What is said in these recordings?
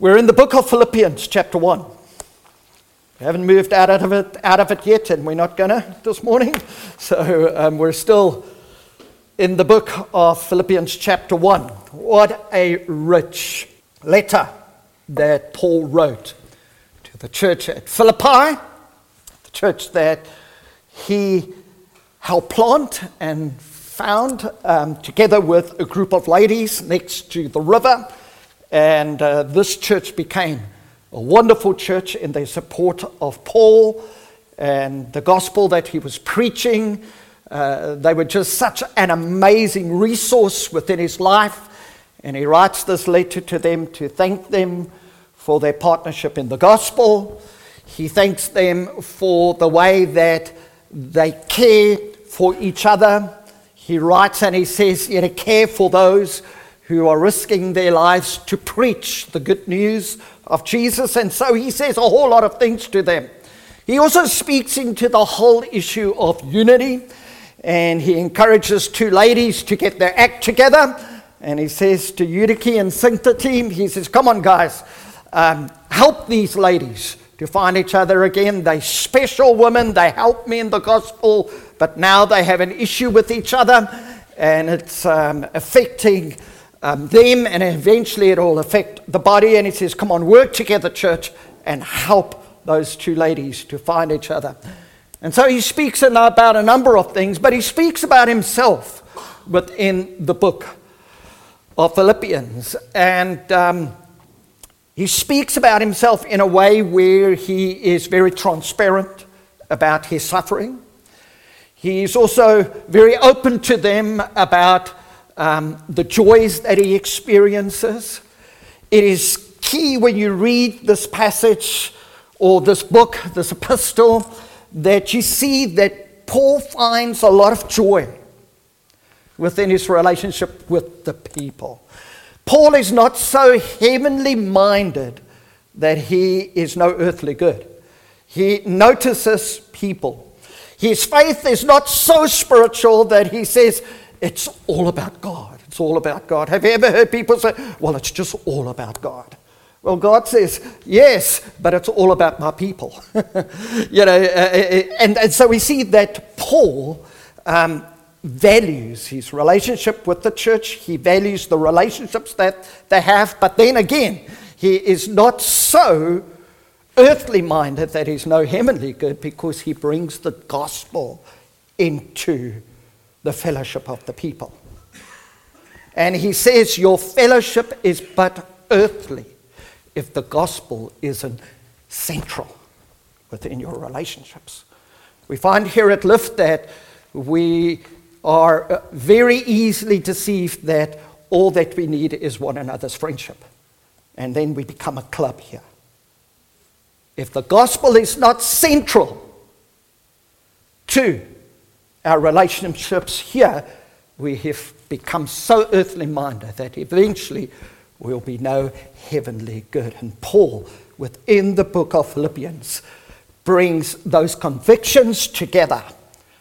We're in the book of Philippians, chapter 1. We haven't moved out of it, out of it yet, and we're not going to this morning. So um, we're still in the book of Philippians, chapter 1. What a rich letter that Paul wrote to the church at Philippi, the church that he helped plant and found um, together with a group of ladies next to the river and uh, this church became a wonderful church in their support of Paul and the gospel that he was preaching. Uh, they were just such an amazing resource within his life. And he writes this letter to them to thank them for their partnership in the gospel. He thanks them for the way that they care for each other. He writes and he says, you know, care for those who are risking their lives to preach the good news of Jesus. And so he says a whole lot of things to them. He also speaks into the whole issue of unity. And he encourages two ladies to get their act together. And he says to Eutyche and Syntyche, he says, Come on, guys, um, help these ladies to find each other again. They're special women. They help me in the gospel, but now they have an issue with each other, and it's um, affecting um, them, and eventually it'll affect the body. And he says, Come on, work together, church, and help those two ladies to find each other. And so he speaks about a number of things, but he speaks about himself within the book of Philippians. And um, he speaks about himself in a way where he is very transparent about his suffering. He's also very open to them about um, the joys that he experiences. It is key when you read this passage or this book, this epistle, that you see that Paul finds a lot of joy within his relationship with the people. Paul is not so heavenly minded that he is no earthly good. He notices people. His faith is not so spiritual that he says, it's all about God. It's all about God. Have you ever heard people say, well, it's just all about God? Well, God says, yes, but it's all about my people. you know, uh, uh, uh, and, and so we see that Paul um, values his relationship with the church, he values the relationships that they have, but then again, he is not so earthly minded that he's no heavenly good because he brings the gospel into the fellowship of the people. And he says, Your fellowship is but earthly if the gospel isn't central within your relationships. We find here at Lift that we are uh, very easily deceived that all that we need is one another's friendship. And then we become a club here. If the gospel is not central to our relationships here, we have become so earthly minded that eventually we'll be no heavenly good. And Paul, within the book of Philippians, brings those convictions together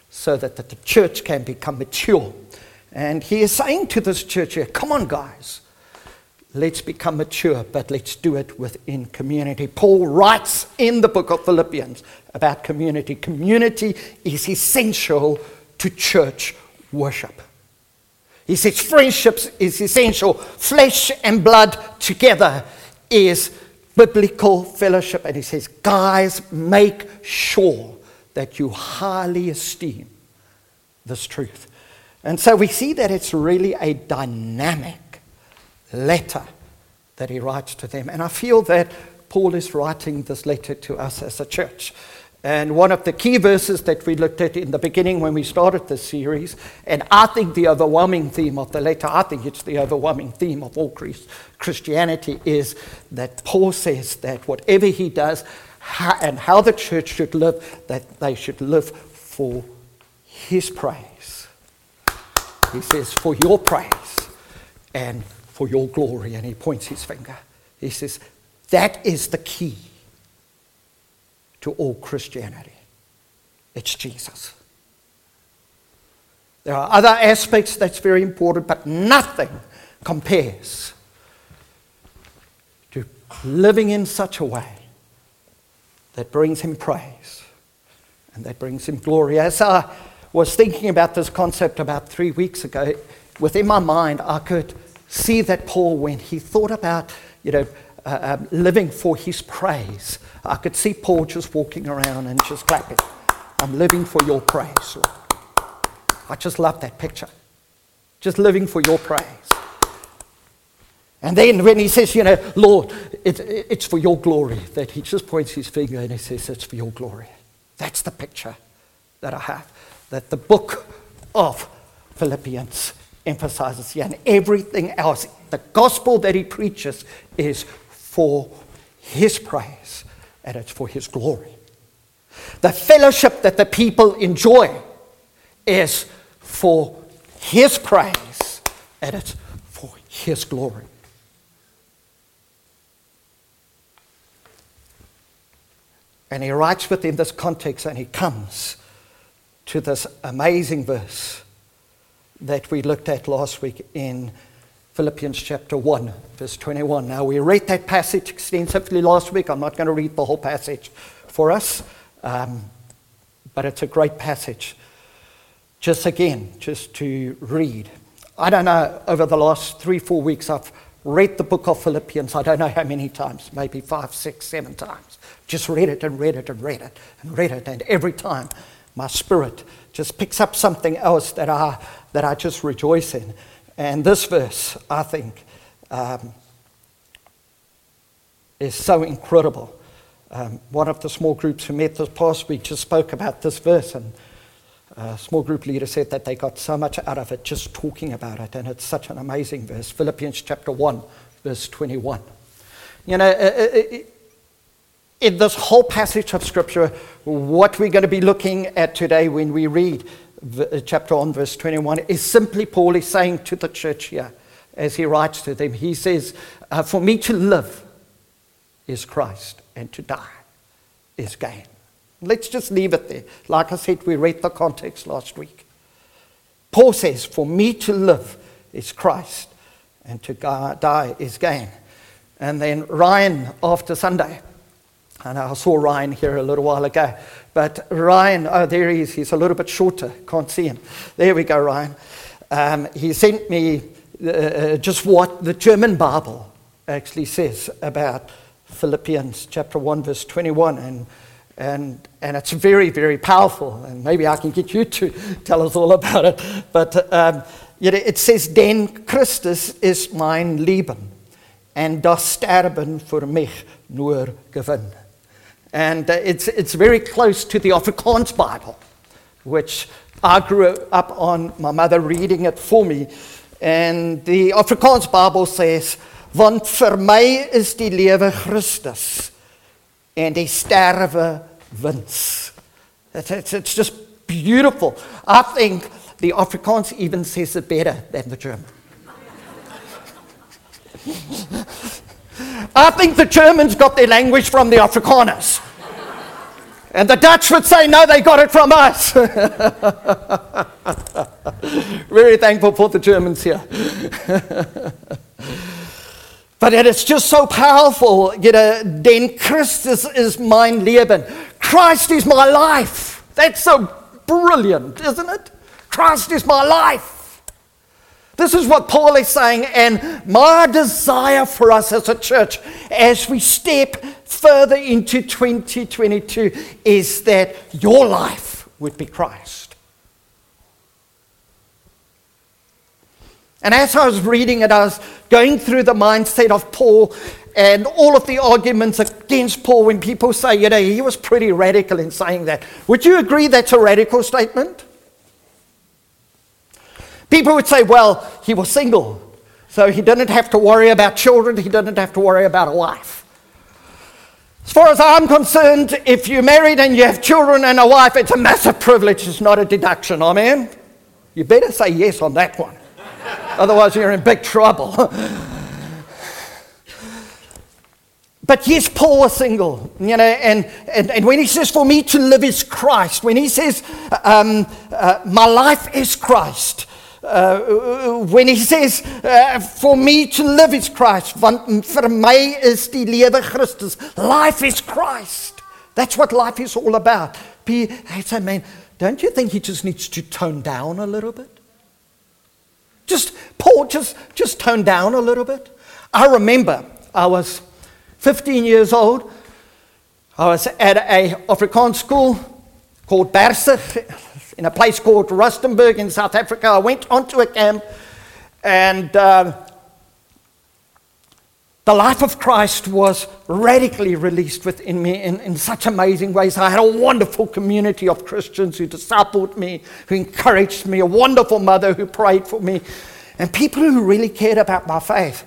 so that the church can become mature. And he is saying to this church here, come on, guys, let's become mature, but let's do it within community. Paul writes in the book of Philippians about community. Community is essential to church worship. He says friendships is essential. Flesh and blood together is biblical fellowship. And he says, guys, make sure that you highly esteem this truth. And so we see that it's really a dynamic letter that he writes to them. And I feel that Paul is writing this letter to us as a church. And one of the key verses that we looked at in the beginning when we started this series, and I think the overwhelming theme of the letter, I think it's the overwhelming theme of all Christianity, is that Paul says that whatever he does and how the church should live, that they should live for his praise. He says, for your praise and for your glory. And he points his finger. He says, that is the key to all Christianity. It's Jesus. There are other aspects that's very important, but nothing compares to living in such a way that brings him praise and that brings him glory. As I was thinking about this concept about three weeks ago, within my mind, I could see that Paul, when he thought about, you know, uh, um, living for his praise, I could see Paul just walking around and just clapping. I'm living for your praise, Lord. I just love that picture. Just living for your praise. And then when he says, you know, Lord, it, it's for your glory, that he just points his finger and he says, it's for your glory. That's the picture that I have. That the book of Philippians emphasizes here. And everything else, the gospel that he preaches is for his praise and it's for his glory. The fellowship that the people enjoy is for his praise and it's for his glory. And he writes within this context and he comes to this amazing verse that we looked at last week in Philippians chapter 1, verse 21. Now, we read that passage extensively last week. I'm not going to read the whole passage for us, um, but it's a great passage. Just again, just to read. I don't know, over the last three, four weeks, I've read the book of Philippians, I don't know how many times, maybe five, six, seven times. Just read it and read it and read it and read it. And every time my spirit just picks up something else that I, that I just rejoice in. And this verse, I think, um, is so incredible. Um, one of the small groups who met this past week just spoke about this verse, and a small group leader said that they got so much out of it just talking about it, and it's such an amazing verse. Philippians chapter 1, verse 21. You know, in this whole passage of Scripture, what we're going to be looking at today when we read chapter 1, verse 21, is simply Paul is saying to the church here, as he writes to them, he says, uh, For me to live is Christ, and to die is gain. Let's just leave it there. Like I said, we read the context last week. Paul says, For me to live is Christ, and to die is gain. And then Ryan, after Sunday, and I saw Ryan here a little while ago, but Ryan, oh, there he is. He's a little bit shorter. Can't see him. There we go, Ryan. Um, he sent me uh, uh just what the German Bible actually says about Philippians chapter 1, verse 21. And and, and it's very, very powerful. And maybe I can get you to tell us all about it. But um, you know, it says, Den Christus is mein Leben, and das Sterben für mich nur Gewinn. And uh, it's, it's very close to the Afrikaans Bible, which I grew up on, my mother reading it for me. And the Afrikaans Bible says, Want vir my is die lewe Christus and die sterwe wins. It's, it's, it's just beautiful. I think the Afrikaans even says it better than the German. I think the Germans got their language from the Afrikaners. And the Dutch would say, no, they got it from us. Very thankful for the Germans here. but it is just so powerful. You know, den Christus is mein Leben. Christ is my life. That's so brilliant, isn't it? Christ is my life. This is what Paul is saying, and my desire for us as a church as we step further into 2022 is that your life would be Christ. And as I was reading it, I was going through the mindset of Paul and all of the arguments against Paul when people say, you know, he was pretty radical in saying that. Would you agree that's a radical statement? People would say, well, he was single, so he didn't have to worry about children, he didn't have to worry about a wife. As far as I'm concerned, if you're married and you have children and a wife, it's a massive privilege, it's not a deduction. Amen? You better say yes on that one. Otherwise, you're in big trouble. But yes, Paul was single, you know, and, and, and when he says, For me to live is Christ, when he says, um, uh, My life is Christ, uh, when he says, uh, For me to live is Christ, want vir my is die lewe Christus. Life is Christ. That's what life is all about. I say, man, don't you think he just needs to tone down a little bit? Just, Paul, just, just tone down a little bit. I remember I was 15 years old. I was at a Afrikaans school called Bersig in a place called Rustenburg in South Africa. I went onto a camp and uh, the life of Christ was radically released within me in, in such amazing ways. I had a wonderful community of Christians who discipled me, who encouraged me, a wonderful mother who prayed for me, and people who really cared about my faith.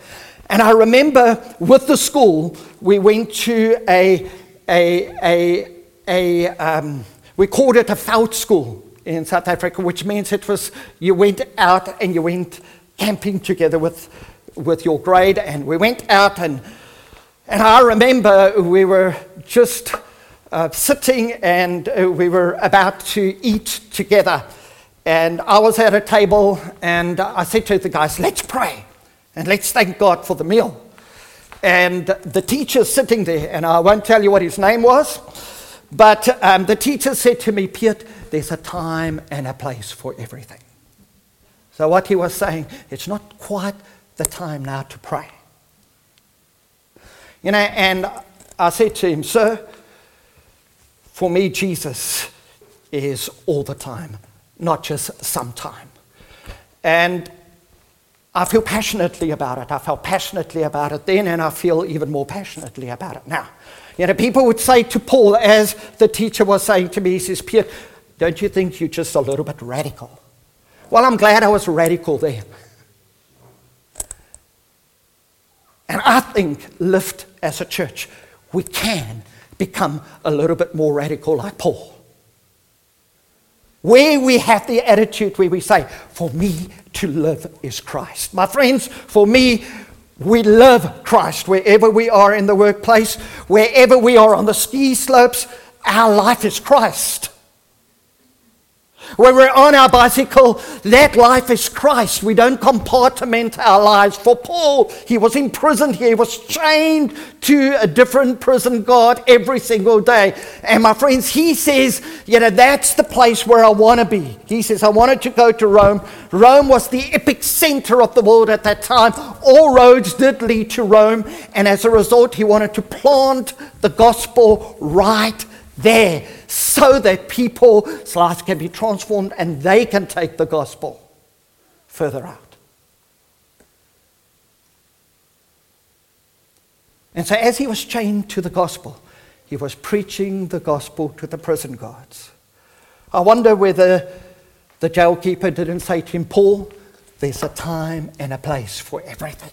And I remember with the school, we went to a, a, a, a um, we called it a Fout school in South Africa, which means it was you went out and you went camping together with, with your grade, and we went out and and I remember we were just uh, sitting and uh, we were about to eat together. And I was at a table and I said to the guys, let's pray and let's thank God for the meal. And the teacher sitting there, and I won't tell you what his name was, but um, the teacher said to me, Piet, there's a time and a place for everything. So, what he was saying, it's not quite the time now to pray. You know, and I said to him, Sir, for me, Jesus is all the time, not just sometime. And I feel passionately about it. I felt passionately about it then, and I feel even more passionately about it now. You know, people would say to Paul, as the teacher was saying to me, he says, Pierre, don't you think you're just a little bit radical? Well, I'm glad I was radical then. And I think, Lift as a church, we can become a little bit more radical like Paul. Where we have the attitude where we say, For me to live is Christ. My friends, for me, we love Christ wherever we are in the workplace, wherever we are on the ski slopes, our life is Christ. When we're on our bicycle, that life is Christ. We don't compartment our lives. For Paul, he was imprisoned here. He was chained to a different prison guard every single day. And my friends, he says, you know, that's the place where I want to be. He says, I wanted to go to Rome. Rome was the epic center of the world at that time. All roads did lead to Rome. And as a result, he wanted to plant the gospel right there so that people's lives can be transformed and they can take the gospel further out. And so, as he was chained to the gospel, he was preaching the gospel to the prison guards. I wonder whether the jailkeeper didn't say to him, Paul, there's a time and a place for everything.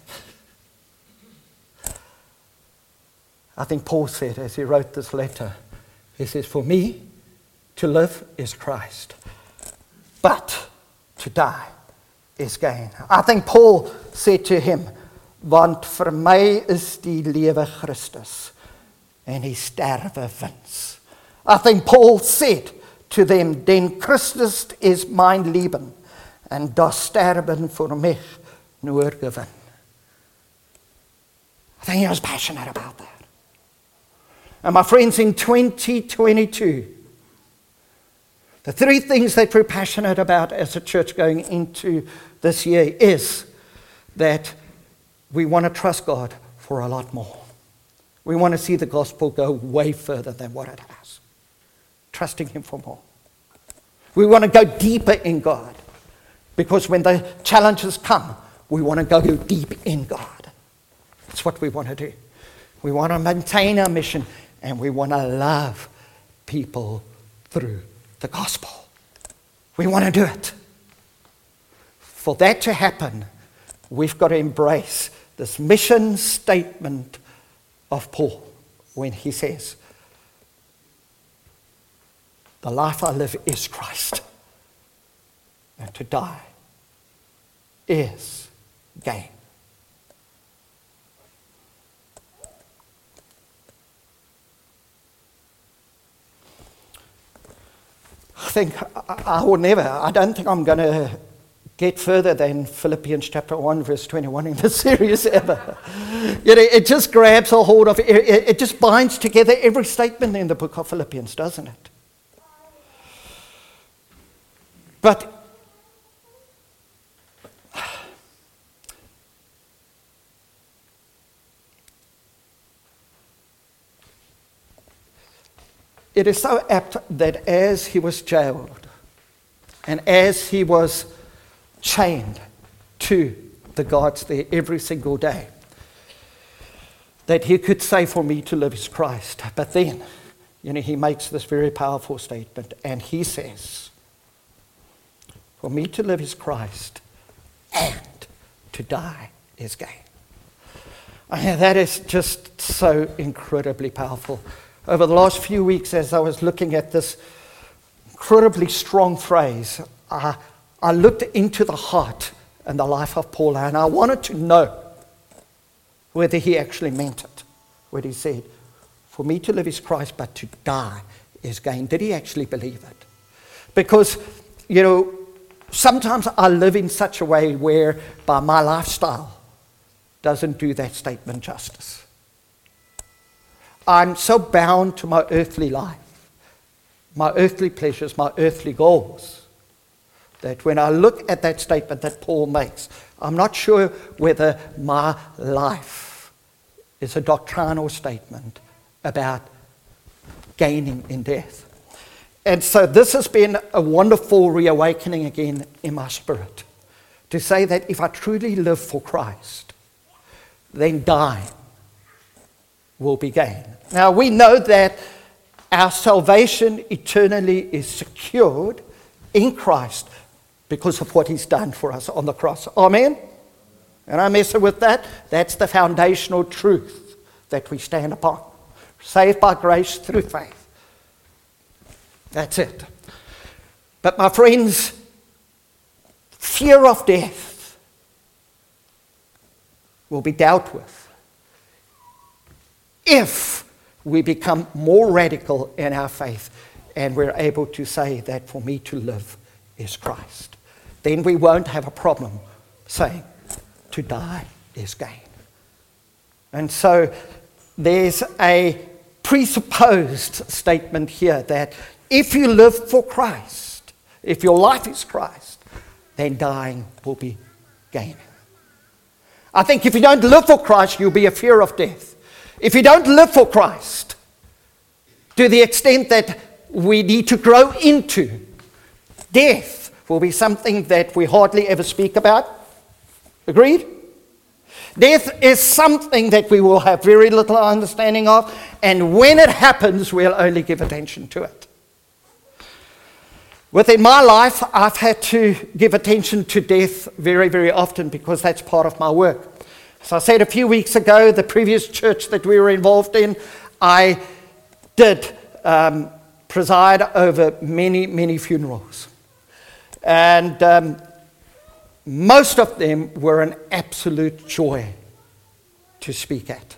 I think Paul said as he wrote this letter, he says, For me, to live is Christ, but to die is gain. I think Paul said to him, Want vir my is die lewe Christus en die sterwe wins. I think Paul said to them, Den Christus is mein Leben and das Sterben für mich nur Gewinn. I think he was passionate about that. And my friends, in 2022, the three things that we're passionate about as a church going into this year is that we want to trust God for a lot more. We want to see the gospel go way further than what it has. Trusting Him for more. We want to go deeper in God because when the challenges come, we want to go deep in God. That's what we want to do. We want to maintain our mission and we want to love people through the gospel. We want to do it. For that to happen, we've got to embrace this mission statement of Paul when he says, The life I live is Christ, and to die is gain. I think I, will never, I don't think I'm going to get further than Philippians chapter 1, verse 21 in this series ever. you know, it just grabs a hold of it. It just binds together every statement in the book of Philippians, doesn't it? But it is so apt that as he was jailed and as he was chained to the gods there every single day. That he could say, For me to live is Christ. But then, you know, he makes this very powerful statement and he says, For me to live is Christ and to die is gain. I mean, that is just so incredibly powerful. Over the last few weeks, as I was looking at this incredibly strong phrase, uh, I looked into the heart and the life of Paul, and I wanted to know whether he actually meant it. When he said, For me to live is Christ, but to die is gain. Did he actually believe it? Because, you know, sometimes I live in such a way where by my lifestyle doesn't do that statement justice. I'm so bound to my earthly life, my earthly pleasures, my earthly goals that when I look at that statement that Paul makes, I'm not sure whether my life is a doctrinal statement about gaining in death. And so this has been a wonderful reawakening again in my spirit to say that if I truly live for Christ, then dying will be gain. Now we know that our salvation eternally is secured in Christ because of what he's done for us on the cross. Amen? And I mess with that. That's the foundational truth that we stand upon. Saved by grace through faith. That's it. But my friends, fear of death will be dealt with if we become more radical in our faith and we're able to say that for me to live is Christ then we won't have a problem saying to die is gain. And so there's a presupposed statement here that if you live for Christ, if your life is Christ, then dying will be gain. I think if you don't live for Christ, you'll be a fear of death. If you don't live for Christ, to the extent that we need to grow into death, will be something that we hardly ever speak about. Agreed? Death is something that we will have very little understanding of, and when it happens, we'll only give attention to it. Within my life, I've had to give attention to death very, very often because that's part of my work. As I said a few weeks ago, the previous church that we were involved in, I did um, preside over many, many funerals. And um, most of them were an absolute joy to speak at.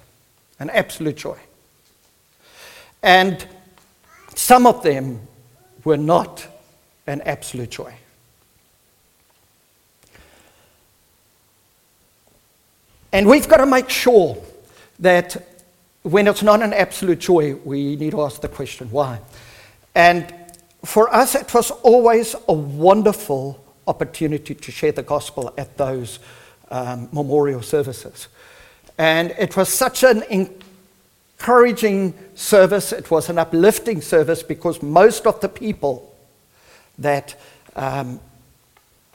An absolute joy. And some of them were not an absolute joy. And we've got to make sure that when it's not an absolute joy, we need to ask the question why. And for us, it was always a wonderful opportunity to share the gospel at those um, memorial services. And it was such an encouraging service, it was an uplifting service because most of the people that um,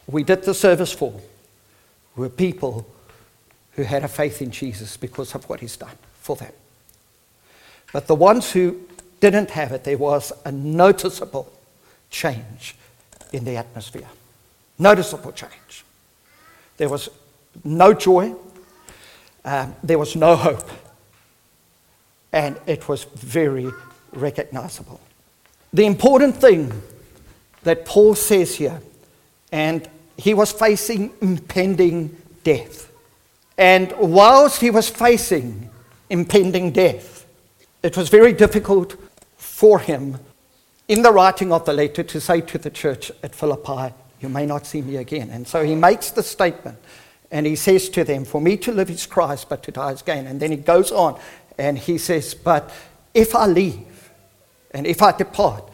we did the service for were people who had a faith in Jesus because of what he's done for them. But the ones who didn't have it, there was a noticeable change in the atmosphere. Noticeable change. There was no joy, um, there was no hope, and it was very recognizable. The important thing that Paul says here, and he was facing impending death. And whilst he was facing impending death, it was very difficult for him in the writing of the letter to say to the church at Philippi, you may not see me again. And so he makes the statement and he says to them, For me to live is Christ, but to die is gain. And then he goes on and he says, But if I leave and if I depart,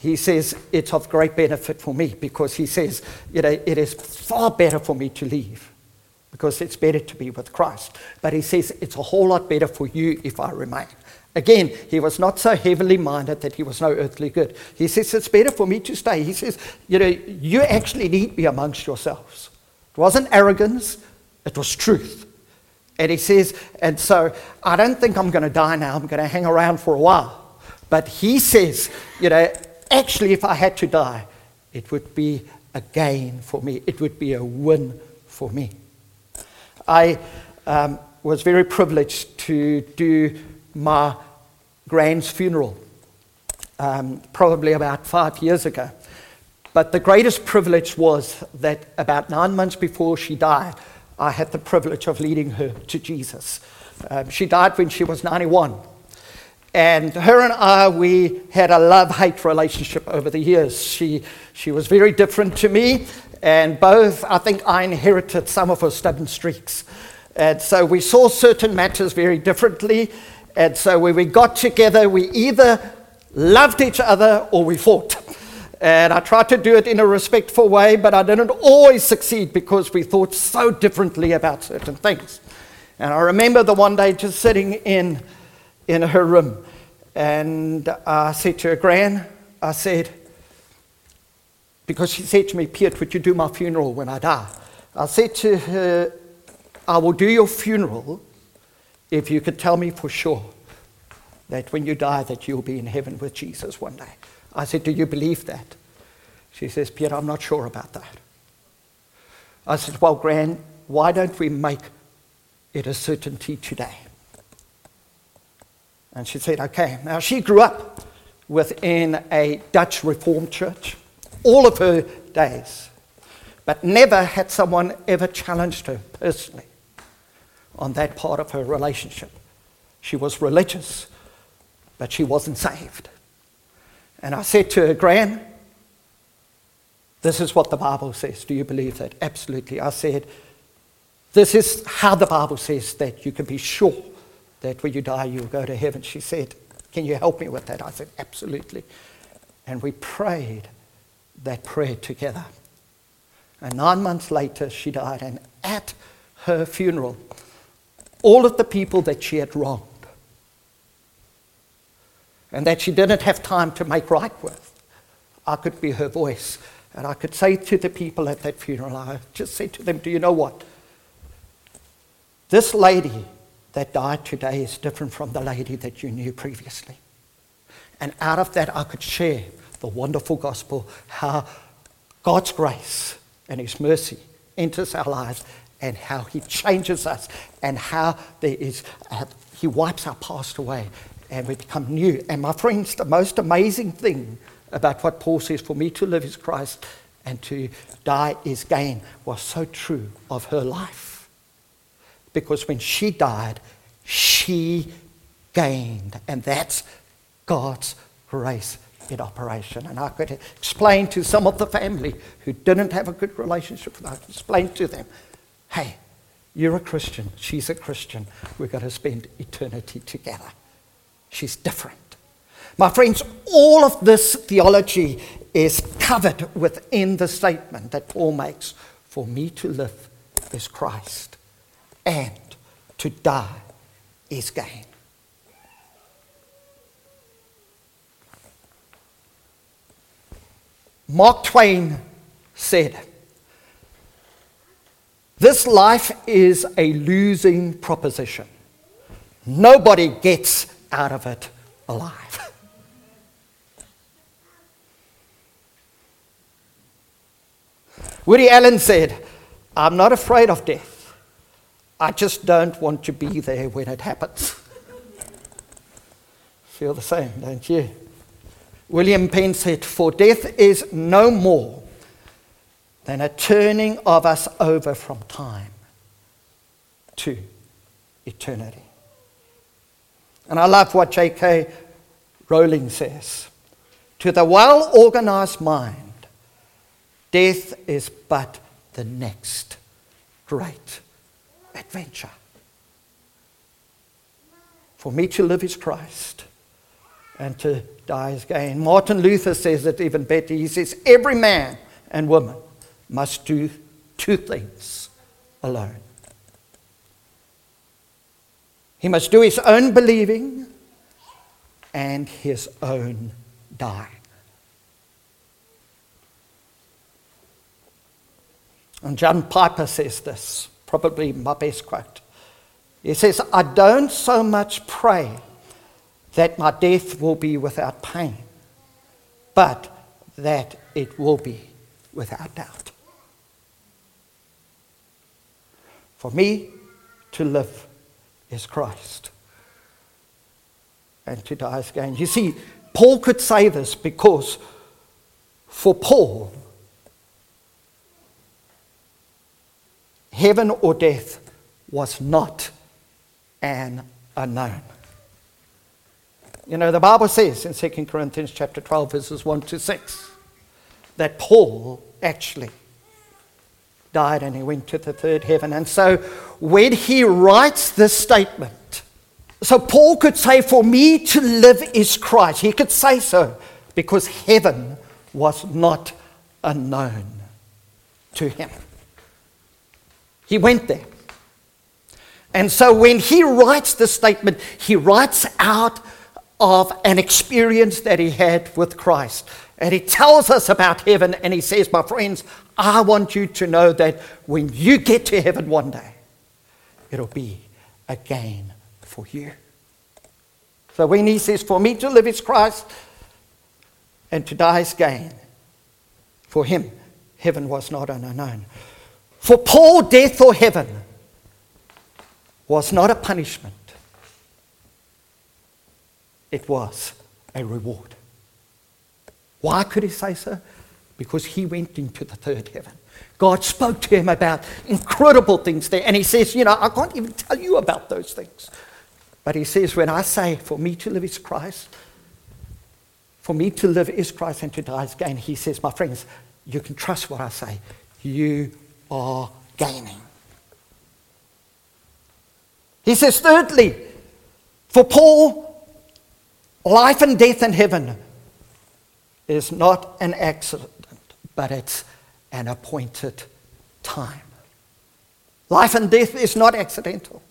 he says it's of great benefit for me because he says, you know, it is far better for me to leave because it's better to be with Christ. But he says it's a whole lot better for you if I remain. Again, he was not so heavily minded that he was no earthly good. He says, It's better for me to stay. He says, You know, you actually need me amongst yourselves. It wasn't arrogance, it was truth. And he says, And so I don't think I'm going to die now. I'm going to hang around for a while. But he says, You know, actually, if I had to die, it would be a gain for me, it would be a win for me. I um, was very privileged to do my grand's funeral, um, probably about five years ago. But the greatest privilege was that about nine months before she died, I had the privilege of leading her to Jesus. Um, she died when she was 91. And her and I, we had a love hate relationship over the years. She, she was very different to me, and both, I think I inherited some of her stubborn streaks. And so we saw certain matters very differently. And so when we got together, we either loved each other or we fought. And I tried to do it in a respectful way, but I didn't always succeed because we thought so differently about certain things. And I remember the one day just sitting in, in her room, and I said to her, Gran, I said, because she said to me, Piet, would you do my funeral when I die? I said to her, I will do your funeral if you could tell me for sure that when you die that you'll be in heaven with Jesus one day. I said, Do you believe that? She says, Peter, I'm not sure about that. I said, Well, Gran, why don't we make it a certainty today? And she said, Okay. Now, she grew up within a Dutch Reformed church all of her days, but never had someone ever challenged her personally on that part of her relationship. She was religious, but she wasn't saved. And I said to her, Gran, this is what the Bible says. Do you believe that? Absolutely. I said, this is how the Bible says that you can be sure that when you die, you'll go to heaven. She said, Can you help me with that? I said, Absolutely. And we prayed that prayer together. And nine months later, she died. And at her funeral, all of the people that she had wronged and that she didn't have time to make right with. I could be her voice. And I could say to the people at that funeral, I just said to them, Do you know what? This lady that died today is different from the lady that you knew previously. And out of that, I could share the wonderful gospel how God's grace and His mercy enters our lives and how he changes us and how there is, uh, he wipes our past away and we become new. And my friends, the most amazing thing about what Paul says, for me to live is Christ and to die is gain, was so true of her life. Because when she died, she gained. And that's God's grace in operation. And I could explain to some of the family who didn't have a good relationship with us, explain to them hey, you're a Christian, she's a Christian, we're going to spend eternity together. She's different. My friends, all of this theology is covered within the statement that Paul makes for me to live is Christ, and to die is gain. Mark Twain said, this life is a losing proposition. Nobody gets out of it alive. Woody Allen said, I'm not afraid of death. I just don't want to be there when it happens. Feel the same, don't you? William Penn said, For death is no more than a turning of us over from time to eternity. And I love what J.K. Rowling says. To the well organized mind, Death is but the next great adventure. For me to live is Christ, and to die is gain. Martin Luther says it even better. He says, Every man and woman must do two things alone. He must do his own believing and his own dying. And John Piper says this, probably my best quote. He says, I don't so much pray that my death will be without pain, but that it will be without doubt. For me to live is Christ, and to die is gain. You see, Paul could say this because for Paul, heaven or death was not an unknown. You know, the Bible says in 2 Corinthians chapter 12, verses 1 to 6, that Paul actually died and he went to the third heaven. And so when he writes this statement, so Paul could say, For me to live is Christ. He could say so because heaven was not unknown to him. He went there. And so when he writes this statement, he writes out of an experience that he had with Christ. And he tells us about heaven and he says, My friends, I want you to know that when you get to heaven one day, it'll be a gain for you. So when he says, For me to live is Christ and to die is gain, for him, heaven was not an unknown. For Paul, death or heaven was not a punishment, it was a reward. Why could he say so? Because he went into the third heaven. God spoke to him about incredible things there. And he says, You know, I can't even tell you about those things. But he says, When I say, For me to live is Christ, for me to live is Christ and to die is gain, he says, My friends, you can trust what I say. You are gaining. He says, thirdly, for Paul, life and death in heaven is not an accident, but it's an appointed time. Life and death is not accidental,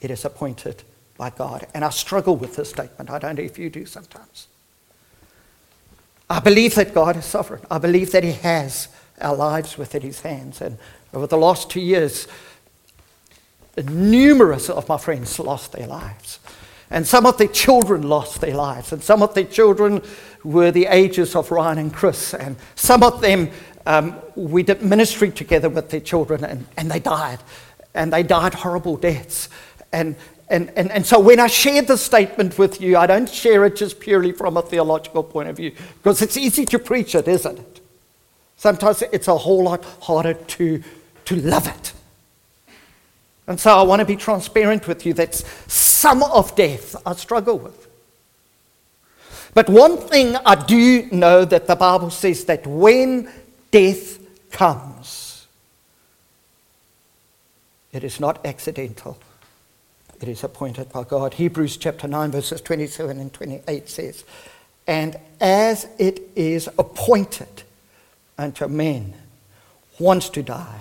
it is appointed by God. And I struggle with this statement. I don't know if you do sometimes. I believe that God is sovereign. I believe that He has our lives within His hands. And over the last two years, numerous of my friends lost their lives. And some of their children lost their lives. And some of their children were the ages of Ryan and Chris. And some of them, um, we did ministry together with their children, and, and they died. And they died horrible deaths. And, and, and, and so when I share this statement with you, I don't share it just purely from a theological point of view, because it's easy to preach it, isn't it? Sometimes it's a whole lot harder to, to love it. And so I want to be transparent with you that some of death I struggle with. But one thing I do know that the Bible says that when death comes, it is not accidental. It is appointed by God. Hebrews chapter 9, verses 27 and 28 says, And as it is appointed unto men wants to die,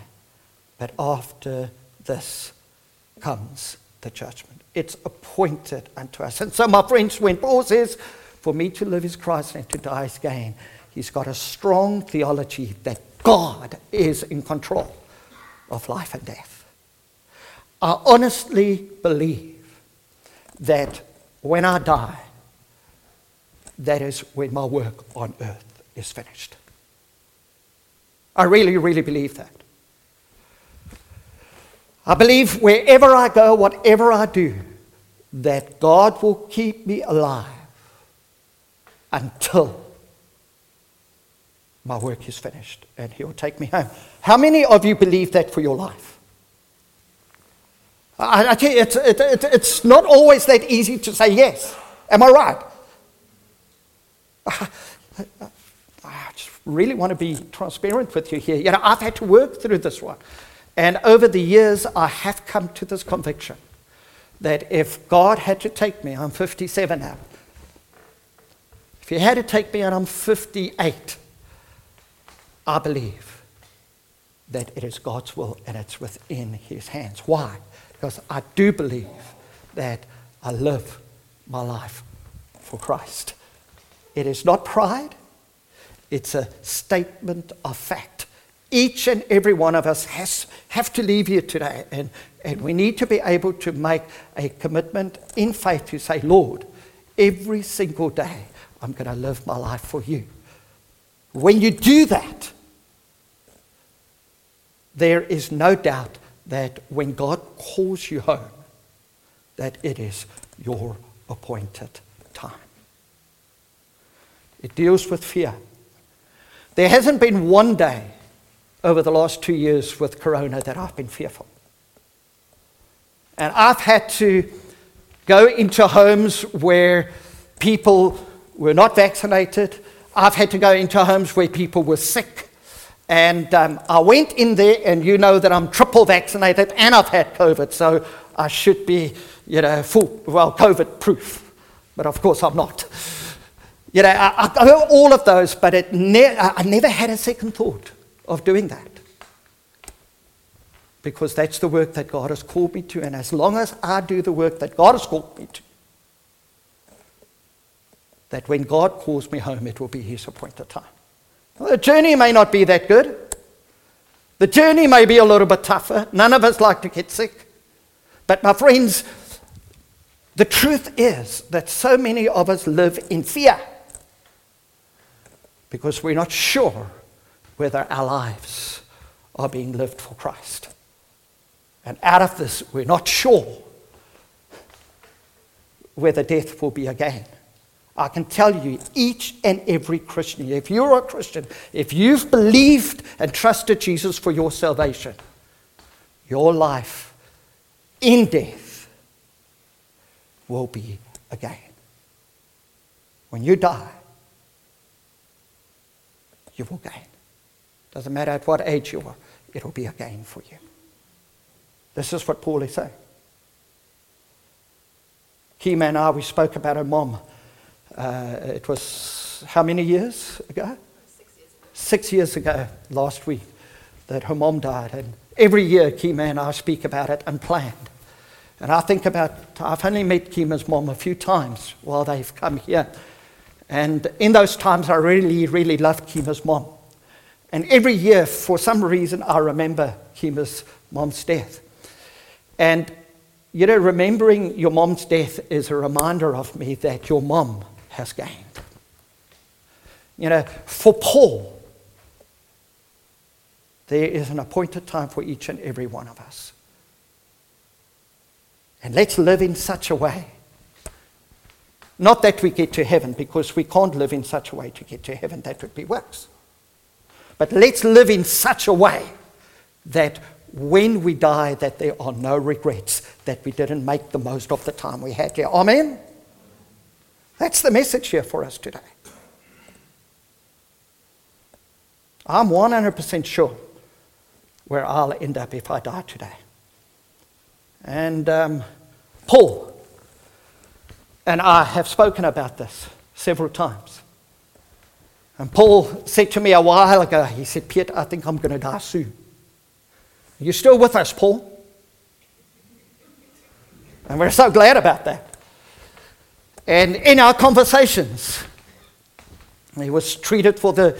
but after this comes the judgment. It's appointed unto us. And so, my friends, when Paul says, For me to live is Christ and to die is gain, he's got a strong theology that God is in control of life and death. I honestly believe that when I die, that is when my work on earth is finished. I really, really believe that. I believe wherever I go, whatever I do, that God will keep me alive until my work is finished and He will take me home. How many of you believe that for your life? I, I tell you, it's, it, it, it's not always that easy to say yes. Am I right? I, I just really want to be transparent with you here. You know, I've had to work through this one. And over the years, I have come to this conviction that if God had to take me, I'm 57 now, if He had to take me and I'm 58, I believe that it is God's will and it's within His hands. Why? Because I do believe that I live my life for Christ. It is not pride, it's a statement of fact. Each and every one of us has have to leave here today, and, and we need to be able to make a commitment in faith to say, Lord, every single day I'm going to live my life for you. When you do that, there is no doubt that when God calls you home, that it is your appointed time. It deals with fear. There hasn't been one day over the last two years with Corona that I've been fearful. And I've had to go into homes where people were not vaccinated. I've had to go into homes where people were sick. And um, I went in there, and you know that I'm triple vaccinated and I've had COVID, so I should be, you know, full, well, COVID proof. But of course, I'm not. You know, I, I know all of those, but ne- I never had a second thought of doing that. Because that's the work that God has called me to, and as long as I do the work that God has called me to, that when God calls me home, it will be His appointed time. Well, the journey may not be that good. The journey may be a little bit tougher. None of us like to get sick. But, my friends, the truth is that so many of us live in fear because we're not sure whether our lives are being lived for Christ. And out of this, we're not sure whether death will be a gain. I can tell you, each and every Christian, if you're a Christian, if you've believed and trusted Jesus for your salvation, your life in death will be a gain. When you die, you will gain. Doesn't matter at what age you are, it will be a gain for you. This is what Paul is saying. Kima and I, we spoke about her mom. Uh, it was how many years ago? Six years ago. Six years ago, last week, that her mom died. And every year, Kima and I speak about it and planned. And I think about, I've only met Kima's mom a few times while they've come here. And in those times, I really, really loved Kima's mom. And every year, for some reason, I remember Kima's mom's death. And, you know, remembering your mom's death is a reminder of me that your mom has gained. You know, for Paul, there is an appointed time for each and every one of us. And let's live in such a way not that we get to heaven, because we can't live in such a way to get to heaven. That would be worse. But let's live in such a way that when we die, that there are no regrets, that we didn't make the most of the time we had here. Amen? That's the message here for us today. I'm 100% sure where I'll end up if I die today. And um, Paul, and I have spoken about this several times. And Paul said to me a while ago, he said, Piet, I think I'm going to die soon. Are you still with us, Paul? And we're so glad about that. And in our conversations, he was treated for the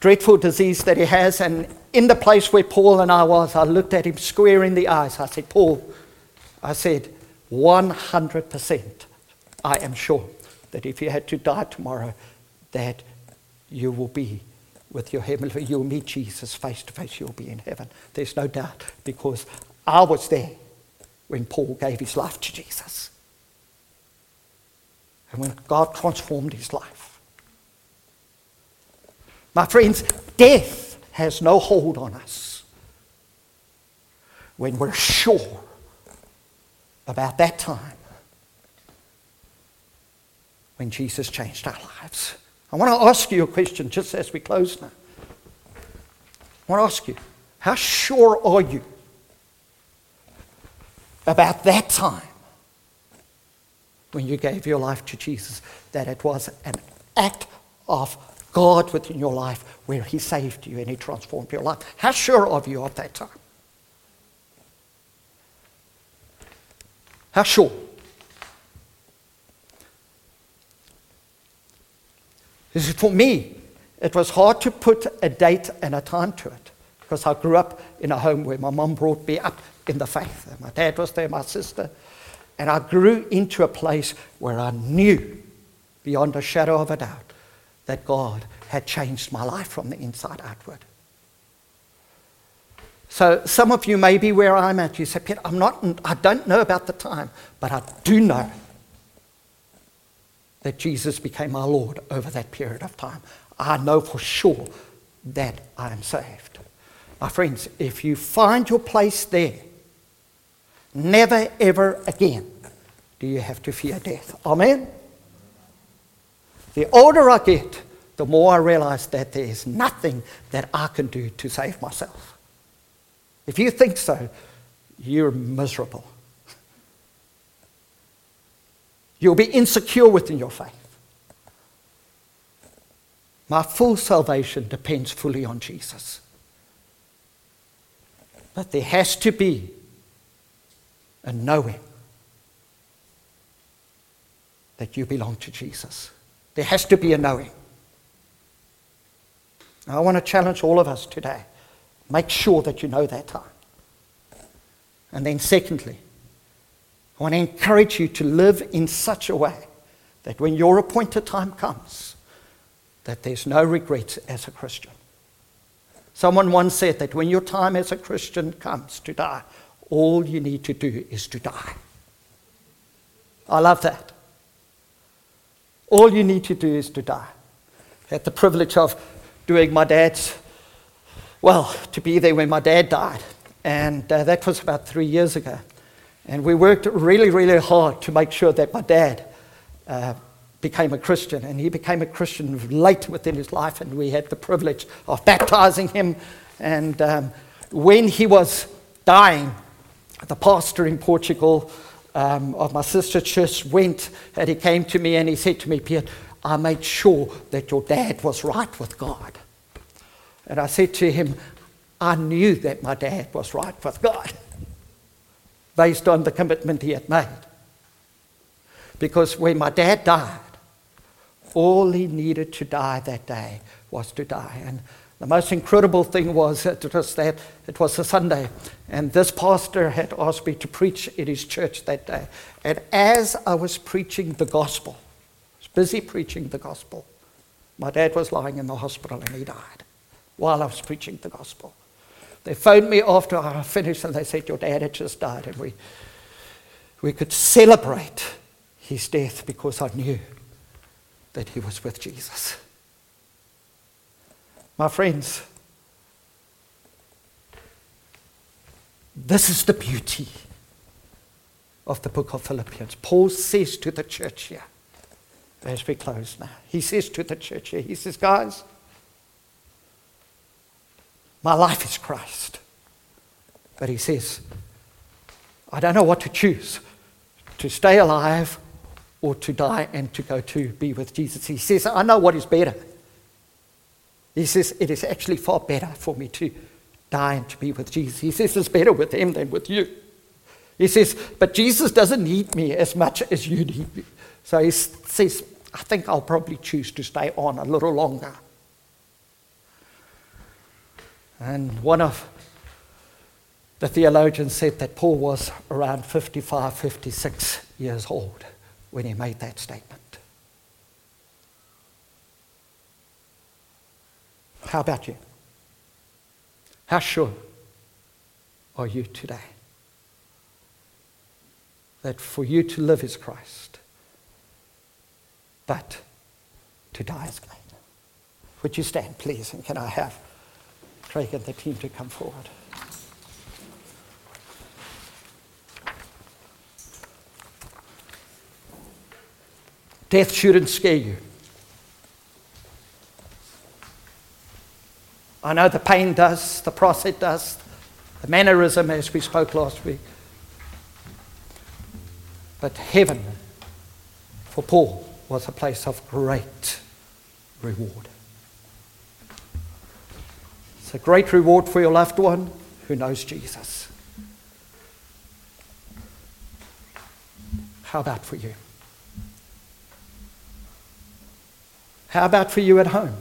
dreadful disease that he has. And in the place where Paul and I was, I looked at him square in the eyes. I said, Paul, I said, 100%, I am sure that if you had to die tomorrow, that you will be with your heavenly, you'll meet Jesus face to face, you'll be in heaven. There's no doubt, because I was there when Paul gave his life to Jesus. And when God transformed his life. My friends, death has no hold on us when we're sure about that time when Jesus changed our lives. I want to ask you a question just as we close now. I want to ask you, how sure are you about that time when you gave your life to Jesus that it was an act of God within your life where He saved you and He transformed your life? How sure are you of that time? How sure? This is for me. It was hard to put a date and a time to it because I grew up in a home where my mom brought me up in the faith. My dad was there, my sister. And I grew into a place where I knew beyond a shadow of a doubt that God had changed my life from the inside outward. So some of you may be where I'm at. You say, Peter, I'm not, I don't know about the time, but I do know that Jesus became my Lord over that period of time. I know for sure that I am saved. My friends, if you find your place there, never ever again do you have to fear death. Amen? The older I get, the more I realize that there is nothing that I can do to save myself. If you think so, you're miserable. You'll be insecure within your faith. My full salvation depends fully on Jesus. But there has to be a knowing that you belong to Jesus. There has to be a knowing. I want to challenge all of us today. Make sure that you know that time. And then, secondly, I want to encourage you to live in such a way that when your appointed time comes, that there's no regrets as a Christian. Someone once said that when your time as a Christian comes to die, all you need to do is to die. I love that. All you need to do is to die. I had the privilege of doing my dad's, well, to be there when my dad died. And uh, that was about three years ago. And we worked really, really hard to make sure that my dad uh, became a Christian. And he became a Christian late within his life, and we had the privilege of baptizing him. And um, when he was dying, the pastor in Portugal um, of my sister's church went and he came to me and he said to me, Pierre, I made sure that your dad was right with God. And I said to him, I knew that my dad was right with God based on the commitment he had made. Because when my dad died, all he needed to die that day was to die. And the most incredible thing was it was that it was a Sunday, and this pastor had asked me to preach in his church that day. And as I was preaching the gospel, I was busy preaching the gospel, my dad was lying in the hospital and he died while I was preaching the gospel. They phoned me after I finished and they said, Your dad had just died. And we, we could celebrate his death because I knew that he was with Jesus. My friends, this is the beauty of the book of Philippians. Paul says to the church here, as we close now, he says to the church here, he says, Guys, my life is Christ. But he says, I don't know what to choose to stay alive or to die and to go to be with Jesus. He says, I know what is better. He says, It is actually far better for me to die and to be with Jesus. He says, It's better with him than with you. He says, But Jesus doesn't need me as much as you need me. So he says, I think I'll probably choose to stay on a little longer. And one of the theologians said that Paul was around 55, 56 years old when he made that statement. How about you? How sure are you today that for you to live is Christ, but to die is gain? Would you stand, please, and can I have Craig and the team to come forward? Death shouldn't scare you. I know the pain does, the process does, the mannerism as we spoke last week. But heaven for Paul was a place of great reward. A great reward for your loved one who knows Jesus. How about for you? How about for you at home?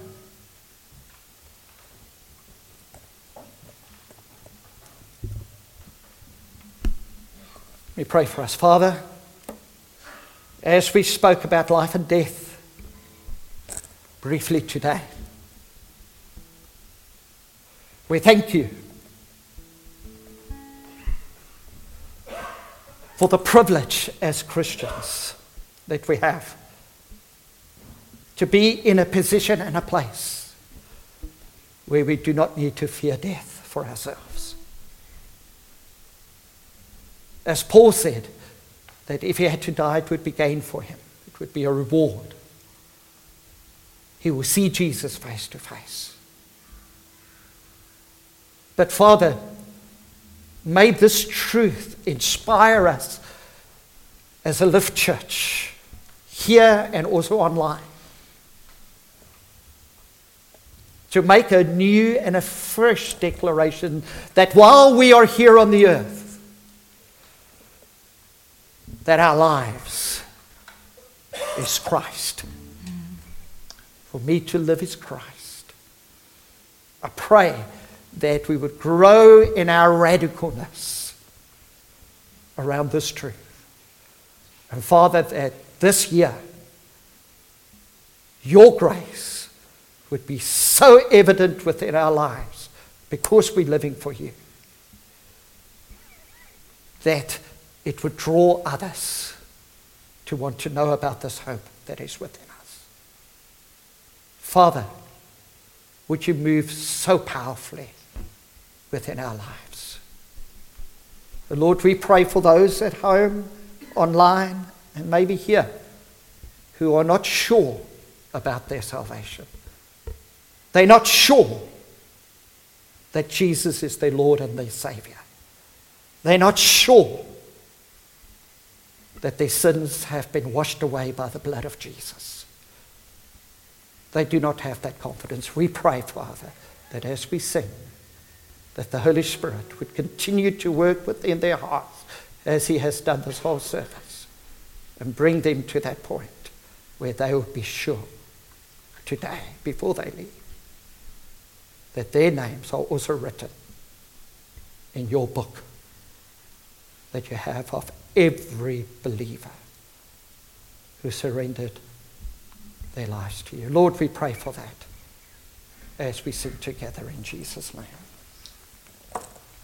Let me pray for us. Father, as we spoke about life and death briefly today, we thank you for the privilege as Christians that we have to be in a position and a place where we do not need to fear death for ourselves. As Paul said, that if he had to die, it would be gain for him, it would be a reward. He will see Jesus face to face. But, Father, may this truth inspire us as a Lift Church, here and also online, to make a new and a fresh declaration that while we are here on the earth, that our lives is Christ. For me to live is Christ. I pray that we would grow in our radicalness around this truth. And Father, that this year, your grace would be so evident within our lives because we're living for you that it would draw others to want to know about this hope that is within us. Father, would you move so powerfully within our lives? The Lord, we pray for those at home, online, and maybe here who are not sure about their salvation. They're not sure that Jesus is their Lord and their Savior. They're not sure that their sins have been washed away by the blood of Jesus. They do not have that confidence. We pray, Father, that as we sing, that the Holy Spirit would continue to work within their hearts as He has done this whole service and bring them to that point where they will be sure today, before they leave, that their names are also written in your book that you have of every believer who surrendered their lives to you. Lord, we pray for that as we sing together in Jesus' name.